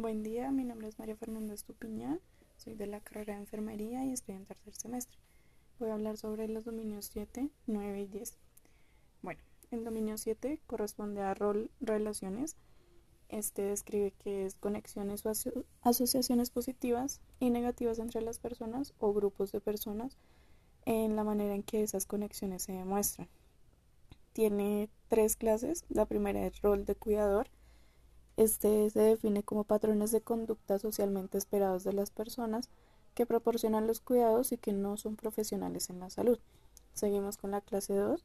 Buen día, mi nombre es María Fernanda Estupiñán, soy de la carrera de enfermería y estoy en tercer semestre. Voy a hablar sobre los dominios 7, 9 y 10. Bueno, el dominio 7 corresponde a rol relaciones. Este describe que es conexiones o asociaciones positivas y negativas entre las personas o grupos de personas en la manera en que esas conexiones se demuestran. Tiene tres clases. La primera es rol de cuidador este se define como patrones de conducta socialmente esperados de las personas que proporcionan los cuidados y que no son profesionales en la salud. Seguimos con la clase 2,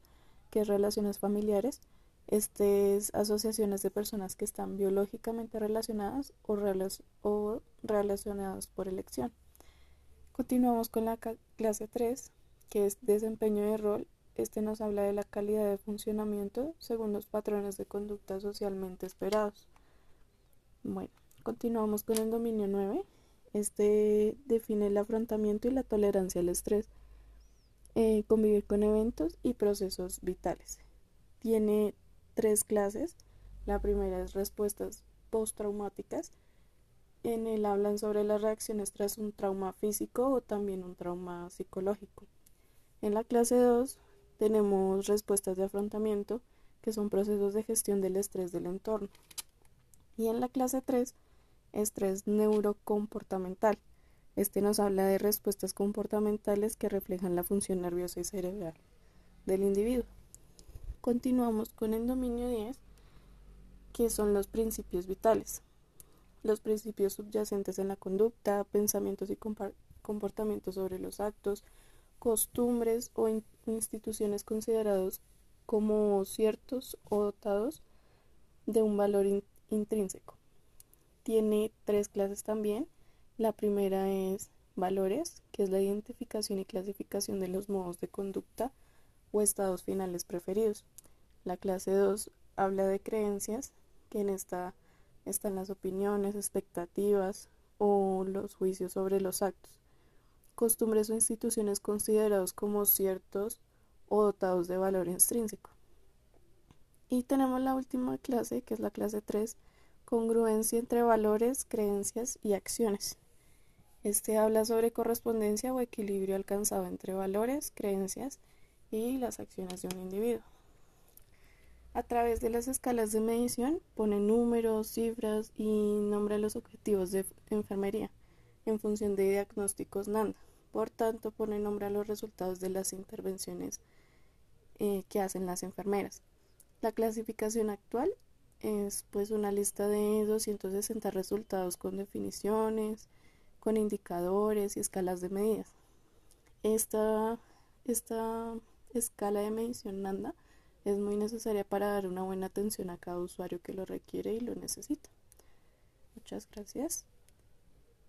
que es relaciones familiares. Este es asociaciones de personas que están biológicamente relacionadas o, relacionadas por elección. Continuamos con la clase 3, que es desempeño de rol. Este nos habla de la calidad de funcionamiento según los patrones de conducta socialmente esperados. Bueno, continuamos con el dominio 9. Este define el afrontamiento y la tolerancia al estrés. Eh, convivir con eventos y procesos vitales. Tiene tres clases. La primera es respuestas postraumáticas. En él hablan sobre las reacciones tras un trauma físico o también un trauma psicológico. En la clase 2 tenemos respuestas de afrontamiento, que son procesos de gestión del estrés del entorno. Y en la clase 3, estrés neurocomportamental. Este nos habla de respuestas comportamentales que reflejan la función nerviosa y cerebral del individuo. Continuamos con el dominio 10, que son los principios vitales. Los principios subyacentes en la conducta, pensamientos y comportamientos sobre los actos, costumbres o instituciones considerados como ciertos o dotados de un valor intrínseco. Tiene tres clases también. La primera es valores, que es la identificación y clasificación de los modos de conducta o estados finales preferidos. La clase 2 habla de creencias, que en esta están las opiniones, expectativas o los juicios sobre los actos. Costumbres o instituciones considerados como ciertos o dotados de valor intrínseco. Y tenemos la última clase, que es la clase 3, congruencia entre valores, creencias y acciones. Este habla sobre correspondencia o equilibrio alcanzado entre valores, creencias y las acciones de un individuo. A través de las escalas de medición pone números, cifras y nombra los objetivos de enfermería en función de diagnósticos NANDA. Por tanto, pone nombre a los resultados de las intervenciones eh, que hacen las enfermeras. La clasificación actual es pues una lista de 260 resultados con definiciones, con indicadores y escalas de medidas. Esta, esta escala de medición NANDA es muy necesaria para dar una buena atención a cada usuario que lo requiere y lo necesita. Muchas gracias.